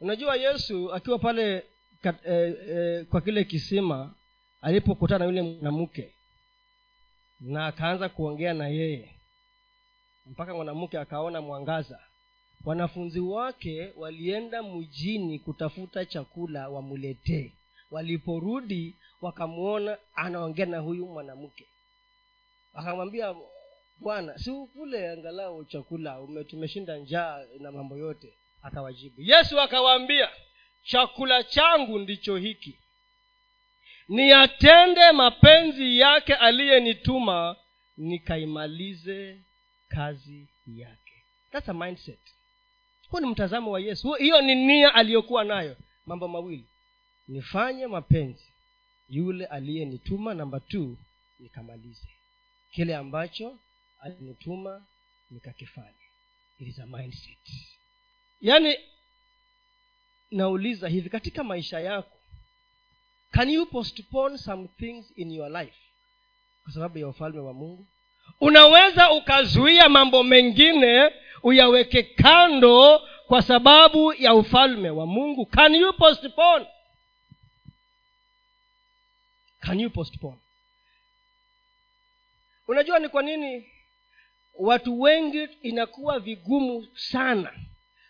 A: unajua yesu akiwa pale kat, eh, eh, kwa kile kisima alipokutana na yule mwanamke na akaanza kuongea na yeye mpaka mwanamke akaona mwangaza. Wanafunzi wake walienda mjini kutafuta chakula wamuletee waliporudi wakamwona anaongea na huyu mwanamke. Akamwambia bwana si ukule angalau chakula ume tumeshinda njaa na mambo yote. Akawajibu yesu akawaambia chakula changu ndicho hiki. Niyatende mapenzi yake aliyenituma nikaimalize kazi yake. That's a mindset. Huu ni mtazamo wa yesu. Hiyo ni nia aliyokuwa nayo. Mambo mawili. Nifanye mapenzi yule aliyenituma. Namba t nikamalize. Kile ambacho alinituma nikakifanya it is a mindset. Yaani nauliza hivi katika maisha yako can you postpone some things in your life? Kwa sababu ya ufalme wa mungu unaweza ukazuia mambo mengine uyaweke kando kwa sababu ya ufalme wa mungu. Can you postpone? Can you postpone? Unajua ni kwa nini watu wengi inakuwa vigumu sana.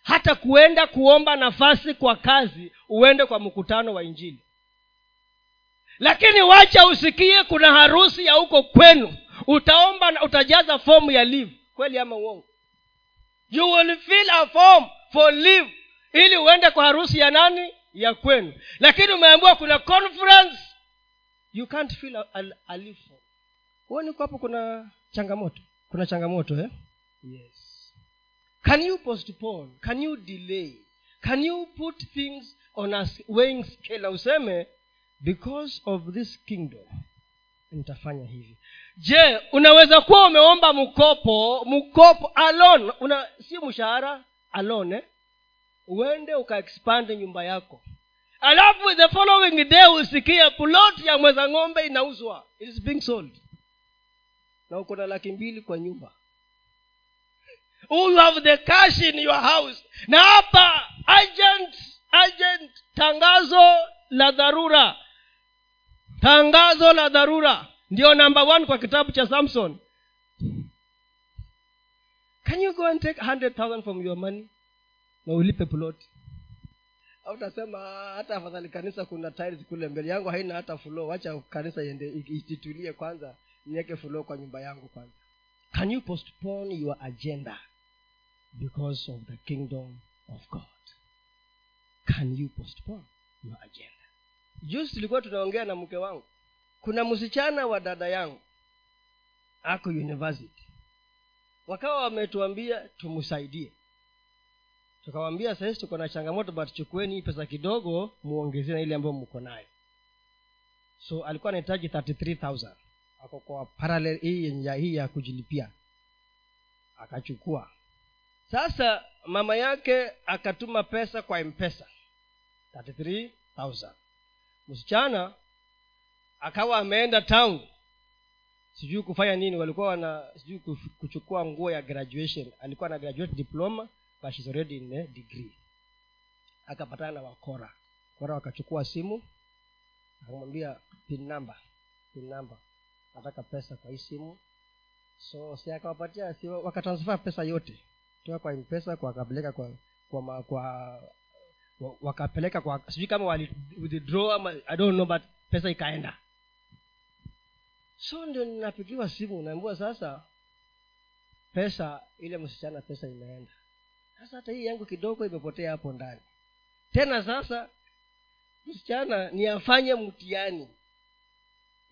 A: Hata kuenda kuomba nafasi kwa kazi uende kwa mkutano wa injili. Lakini wacha usikie kuna harusi ya huko kwenu utaomba na utajaza fomu ya live kweli ama uongo? You will fill a form for live ili uende kwa harusi ya nani? Ya kwenu. Lakini umeambiwa kuna conference. You can't fill a, a, a leave form. Huoni hapo kuna changamoto? Kuna changamoto eh? yes. Can you postpone? Can you delay? Can you put things on a weighing scale? Useme because of this kingdom nitafanya hivi. Je unaweza kuwa umeomba mkopo mkopo alone una si mshahara alone eh? uende ukaexpand nyumba yako. Alafu the following day usikie plot ya mweza ng'ombe inauzwa. Is being sold. Na uko na laki mbili kwa nyumba. You have the cash in your house? Na hapa agent agent tangazo la dharura tangazo la dharura. Ndio namba one kwa kitabu cha samson. Can you go and take from your money? Na ulipe ploti. Au utasema hata afadhali kanisa kuna tiles kule mbele yangu haina hata fulo wacha kanisa iende isitulie kwanza niweke fulo kwa nyumba yangu kwanza. Can you postpone your agenda because of the kingdom of god? Can you postpone your agenda juzi tulikuwa tunaongea na mke wangu. Kuna msichana wa dada yangu. Ako university. Wakawa wametuambia tumsaidie tukawambia sahizi tuko na changamoto but chukueni pesa kidogo muongezee na ile ambayo mko nayo. So alikuwa anahitaji 33000 ako kwa parallel hii hii ya kujilipia. Akachukua. Sasa mama yake akatuma pesa kwa mpesa. 33000 msichana akawa ameenda town sijui kufanya nini walikuwa wana sijui kuchukua nguo ya graduation. Alikuwa na graduate diploma but she's already in degree. Akapatana na wakora. Kora wakachukua simu akamwambia pin number pin number. Nataka pesa kwa hii simu. So si akawapatia si wakatransfer pesa yote. Toka kwa mpesa kwa akapeleka kwa kwa, kwa, kwa wakapeleka kwa sijui kama wali withdraw ama i don't know but pesa ikaenda. So ndio ninapigiwa simu naambiwa sasa pesa ile msichana pesa imeenda. Sasa hata hii yangu kidogo imepotea hapo ndani. Tena sasa msichana ni afanye mtihani.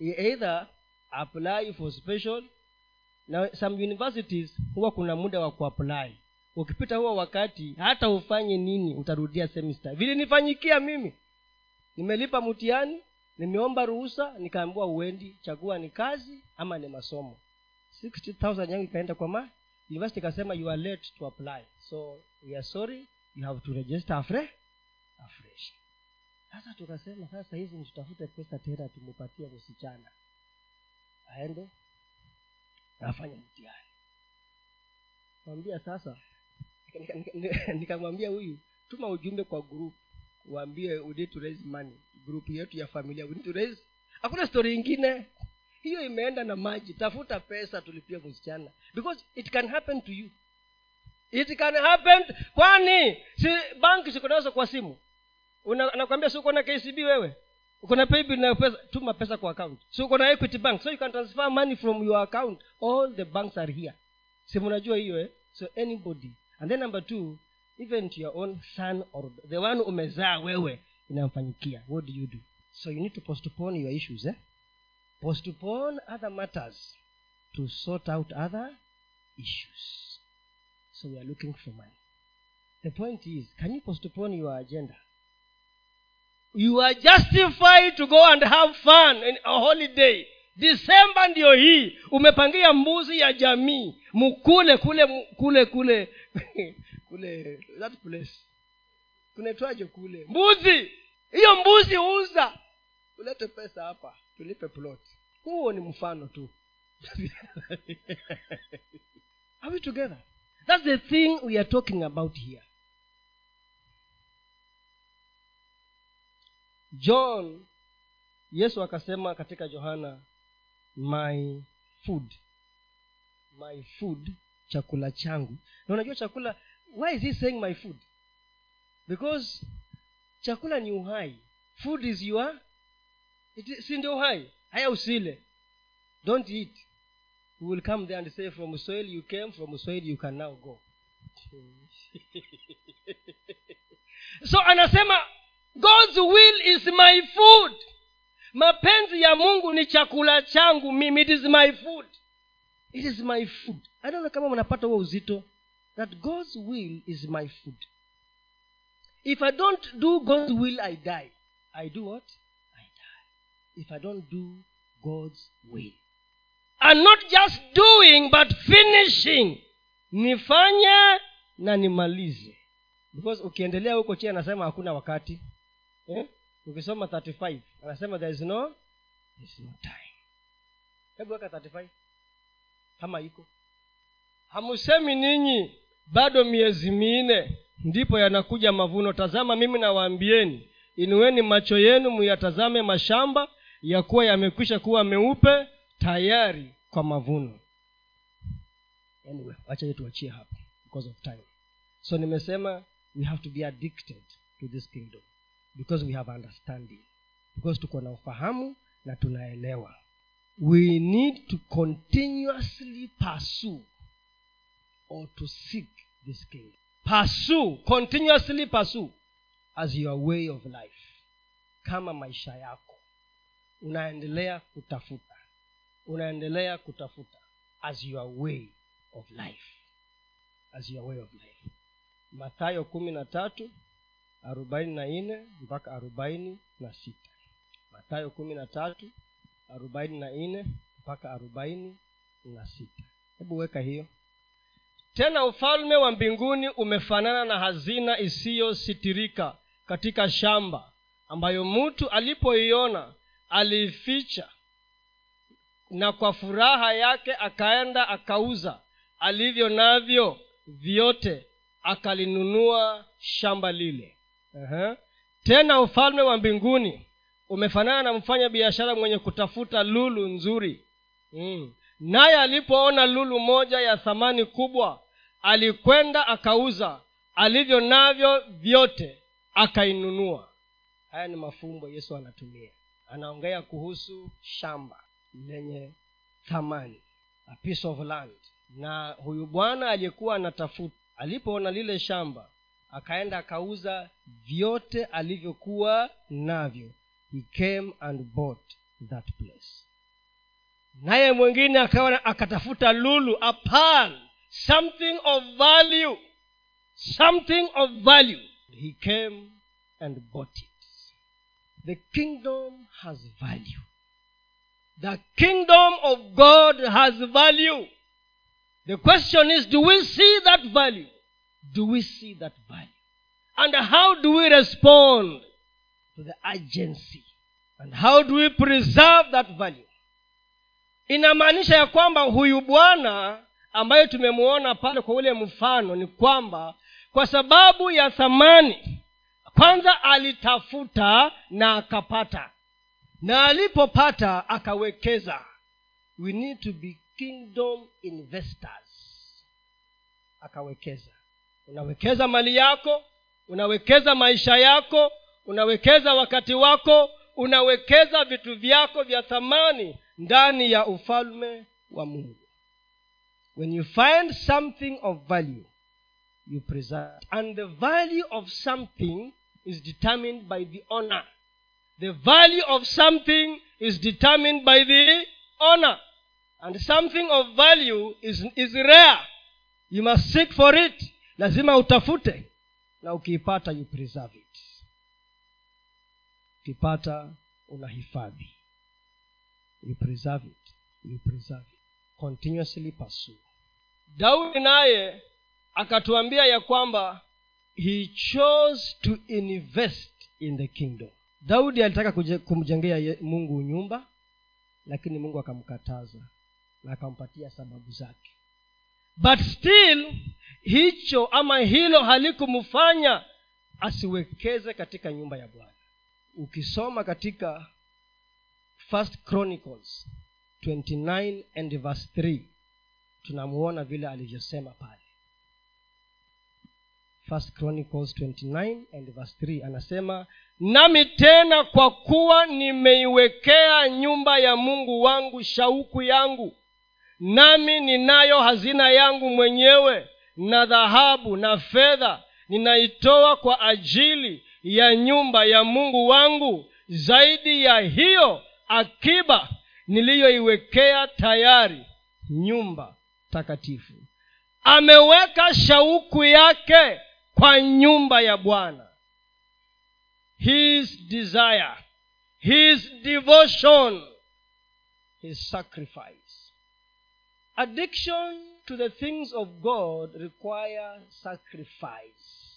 A: Either apply for special na some universities huwa kuna muda wa kuapply ukipita huo wakati hata ufanye nini utarudia semester vilinifanyikia mimi. Nimelipa mtihani nimeomba ruhusa nikaambiwa uendi chagua ni kazi ama ni masomo. 60000 yangu ikaenda kwa ma university ikasema you are late to apply. So we are sorry you have to register afre afresh. Sasa tukasema sasa hizi tutafute pesa tena tumupatie msichana. Aende afanye mtihani. Mwambia sasa nikamwambia huyu tuma ujumbe kwa group. Waambie we need to raise money. Group yetu ya familia we need hakuna story ingine. Hiyo imeenda na maji. Tafuta pesa tulipia msichana. Because it can happen to you. It can happen kwani? Si banki siko nazo kwa simu? Nakwambia si uko na kcb wewe? Uko na na pesa tuma pesa kwa account. Si uko na equity bank? So you can transfer money from your account. All the banks are here. Si mnajua hiyo eh? so anybody and then number two even to your own son or the one umezaa wewe inamfanyikia. What do you do? So you need to postpone your issues eh? postpone other matters to sort out other issues. So we are looking for money. The point is can you postpone your agenda? You are justified to go and have fun in a holiday. Disemba ndiyo hii. Umepangia mbuzi ya jamii. Mkule kule kule kule kule that place. Tunaitwaje kule? Mbuzi! Hiyo mbuzi uza ulete pesa hapa tulipe plot. Huo ni mfano tu. Are we together? That's the thing we are talking about here. John yesu akasema katika johana my food. My food chakula changu. Na unajua chakula why is he saying my food? Because chakula ni uhai. Food is your si ndio uhai? Haya usile. Don't eat. We will come there and say from soil you came from soil you can now go. So anasema god's will is my food. Mapenzi ya mungu ni chakula changu mimi. It is my food it is my food. I don't know kama mnapata huo uzito. That god's will is my food. If i don't do god's will i die. I do what? I die. If i don't do god's will. And not just doing but finishing. Nifanye na nimalize. Because ukiendelea huko chini anasema hakuna wakati. Eh? ukisoma 35 anasema there is no there is no time. Hebu weka 35 kama iko. Hamusemi ninyi bado miezi minne ndipo yanakuja mavuno. Tazama mimi nawaambieni inueni macho yenu muyatazame mashamba ya kuwa yamekwisha kuwa meupe tayari kwa mavuno. Anyway wacha tuachie hapa because of time. So nimesema we have to be addicted to this kingdom because we have understanding because tuko na ufahamu na tunaelewa we need to continuously pursue or to seek this kingdom. Pursue continuously pursue as your way of life. Kama maisha yako unaendelea kutafuta unaendelea kutafuta as your way of life. As your way of life. Mathayo kumi na tatu arobaini na nne mpaka arobaini na sita. Mathayo kumi na tatu arobaini na nne mpaka arobaini na sita. Hebu weka hiyo. Tena ufalme wa mbinguni umefanana na hazina isiyositirika katika shamba ambayo mtu alipoiona aliificha na kwa furaha yake akaenda akauza alivyo navyo vyote akalinunua shamba lile. Uh-huh. tena ufalme wa mbinguni umefanana na mfanya biashara mwenye kutafuta lulu nzuri. Mm. naye alipoona lulu moja ya thamani kubwa alikwenda akauza alivyo navyo vyote akainunua. Haya ni mafumbo yesu anatumia. Anaongea kuhusu shamba lenye thamani a piece of land. Na huyu bwana aliyekuwa anatafuta alipoona lile shamba akaenda akauza vyote alivyokuwa navyo he came and bought that place. Naye mwingine akawa akatafuta lulu. A pearl something of value. Something of value. He came and bought it. The kingdom has value. The kingdom of god has value. The question is do we see that value? Do we see that value? And how do we respond to the urgency and how do we preserve that value? Inamaanisha ya kwamba huyu bwana ambaye tumemwona pale kwa ule mfano ni kwamba kwa sababu ya thamani kwanza alitafuta na akapata. Na alipopata akawekeza. We need to be kingdom investors. Akawekeza. Unawekeza mali yako unawekeza maisha yako unawekeza wakati wako unawekeza vitu vyako vya thamani ndani ya ufalme wa mungu. When you find something of value you preserve. And the value of something is determined by the honor. The value of something is determined by the honor. And something of value is, is rare. You must seek for it. Lazima utafute. Na ukiipata you preserve it ukipata unahifadhi. You preserve it. You preserve it. Continuously pursue. Daudi naye akatuambia ya kwamba he chose to invest in the kingdom. Daudi alitaka kumjengea mungu nyumba lakini mungu akamkataza na akampatia sababu zake. But still hicho ama hilo halikumfanya asiwekeze katika nyumba ya bwana ukisoma katika first chronicles 29 and verse 3 tunamuona vile alivyosema pale. First chronicles 29 and verse 3 anasema nami tena kwa kuwa nimeiwekea nyumba ya mungu wangu shauku yangu nami ninayo hazina yangu mwenyewe na dhahabu na fedha ninaitoa kwa ajili ya nyumba ya mungu wangu zaidi ya hiyo akiba niliyoiwekea tayari nyumba takatifu. Ameweka shauku yake kwa nyumba ya bwana. His desire his devotion his sacrifice. Addiction to the things of god require sacrifice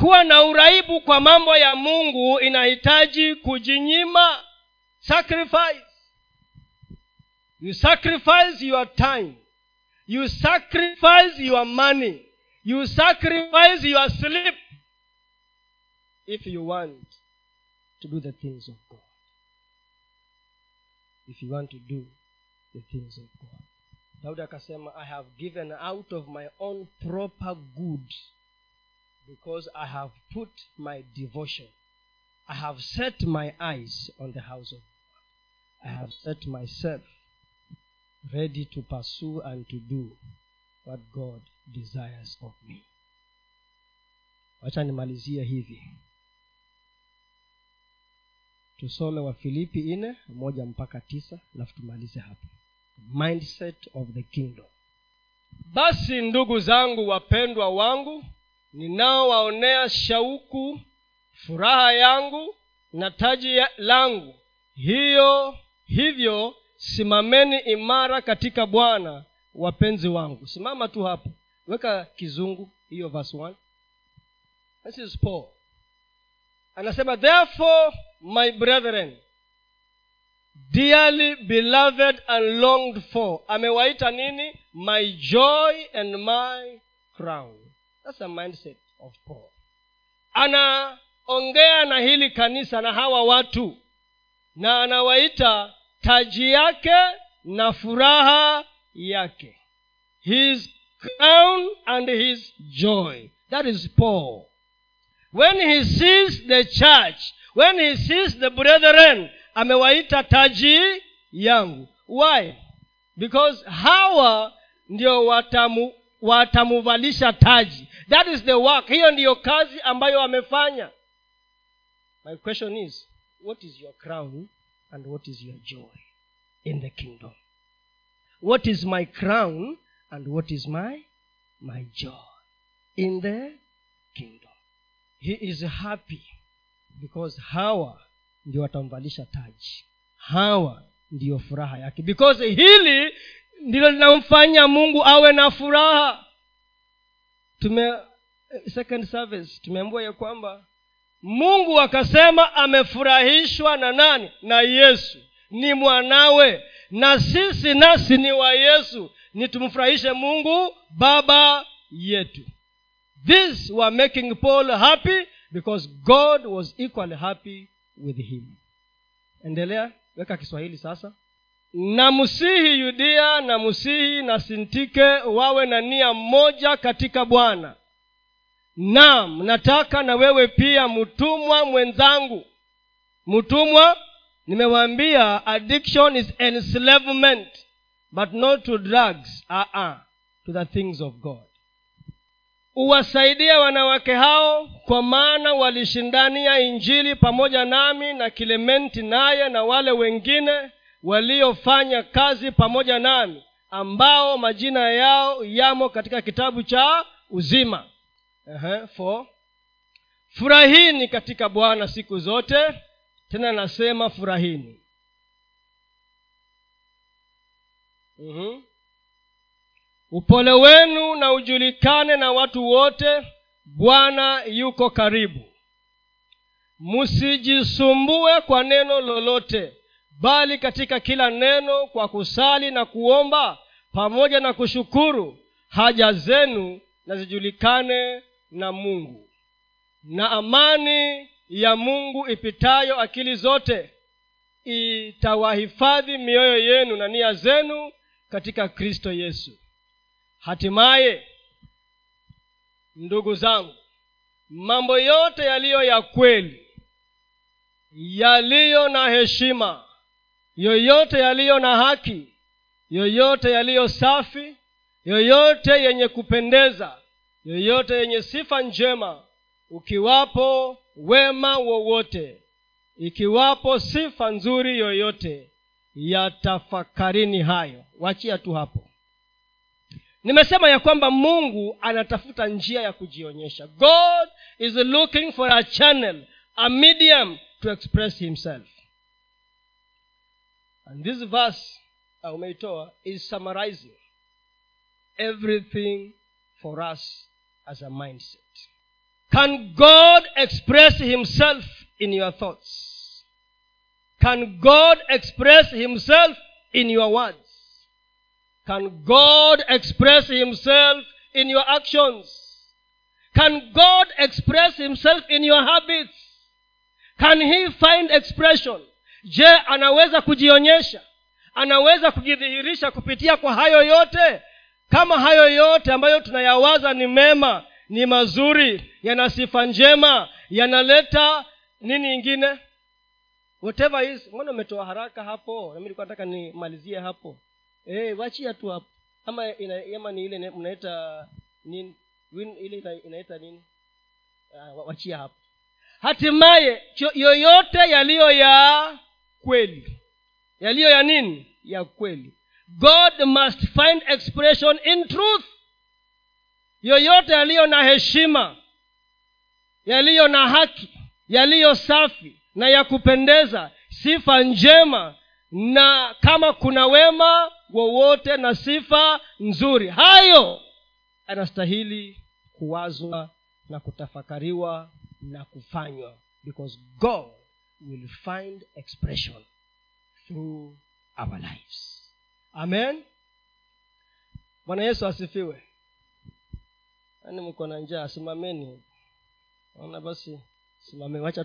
A: kuwa na uraibu kwa mambo ya mungu inahitaji kujinyima sacrifice. You sacrifice your time. You sacrifice your money. You sacrifice your sleep. If you want to do the things of god. If you want to do the things of god. Daudi akasema i have given out of my own proper good because i have put my devotion. I have set my eyes on the house of god. I have set myself ready to pursue and to do what god desires of me. Wacha nimalizie hivi. Tusome wafilipi nne moja mpaka tisa alafu tumalize hapo. Mindset of the kingdom. Basi ndugu zangu wapendwa wangu ninaowaonea shauku furaha yangu na taji ya- langu. Hiyo hivyo simameni imara katika bwana wapenzi wangu. Simama tu hapo. Weka kizungu hiyo verse one. this is paul. Anasema therefore my brethren dearly beloved and longed for amewaita nini? My joy and my crown that's the mindset of paul. Anaongea na hili kanisa na hawa watu na anawaita taji yake na furaha yake. His crown and his joy. That is paul. When he sees the church when he sees the brethren amewaita taji yangu. Why? Because hawa ndio watamu watamuvalisha taji. That is the work. Hiyo ndiyo kazi ambayo amefanya my question is what is your crown and what is your joy in the kingdom? What is my crown and what is my my joy in the kingdom? He is happy because hawa ndio watamvalisha taji. Hawa ndiyo furaha yake. Because hili ndilo linamfanya mungu awe na furaha. Tume second service tumeambua ya kwamba mungu akasema amefurahishwa na nani? Na yesu. Ni mwanawe. Na sisi nasi ni wa yesu. Ni tumfurahishe mungu baba yetu. This were making paul happy because god was equally happy with him. Endelea weka kiswahili sasa na msihi yudia na msihi na sintike wawe na nia mmoja katika bwana. Naam nataka na wewe pia mtumwa mwenzangu mtumwa nimewaambia addiction is enslavement but not to drugs. Uh-uh, to the things of god. Uwasaidie wanawake hao kwa maana walishindania injili pamoja nami na kilementi naye na wale wengine waliofanya kazi pamoja nami ambao majina yao yamo katika kitabu cha uzima uh-huh. four. furahini katika bwana siku zote tena nasema furahini uh-huh. upole wenu na ujulikane na watu wote bwana yuko karibu msijisumbue kwa neno lolote bali katika kila neno kwa kusali na kuomba pamoja na kushukuru haja zenu na zijulikane na mungu. Na amani ya mungu ipitayo akili zote itawahifadhi mioyo yenu na nia zenu katika kristo yesu. Hatimaye ndugu zangu mambo yote yaliyo ya kweli yaliyo na heshima yoyote yaliyo na haki yoyote yaliyo safi yoyote yenye kupendeza yoyote yenye sifa njema ukiwapo wema wowote ikiwapo sifa nzuri yoyote yatafakarini hayo. Wachia tu hapo. Nimesema ya kwamba mungu anatafuta njia ya kujionyesha. God is looking for a channel a medium to express himself and this verse umeitoa is summarizing everything for us as a mindset. Can god express himself in your thoughts? Can god express himself in your words? Can god express himself in your actions? Can god express himself in your habits? Can he find expression je anaweza kujionyesha? Anaweza kujidhihirisha kupitia kwa hayo yote? Kama hayo yote ambayo tunayawaza ni mema ni mazuri yana sifa njema yanaleta nini ingine? Whatever is mbona umetoa haraka hapo? Nami nilikuwa nataka nimalizie hapo. Hey, wachia tu hapo. Ama ina, ama ni ile mnaita ile ina, inaita nini? Uh, wachia hapo. Hatimaye yoyote yaliyo ya kweli. Yaliyo ya nini? Ya kweli. God must find expression in truth. Yoyote yaliyo na heshima yaliyo na haki yaliyo safi na ya kupendeza sifa njema na kama kuna wema wowote na sifa nzuri hayo anastahili kuwazwa na kutafakariwa na kufanywa because god will find expression through our lives. Amen. Bwana yesu asifiwe. Yaani mko na njaa simameni. Naona basi simame wacha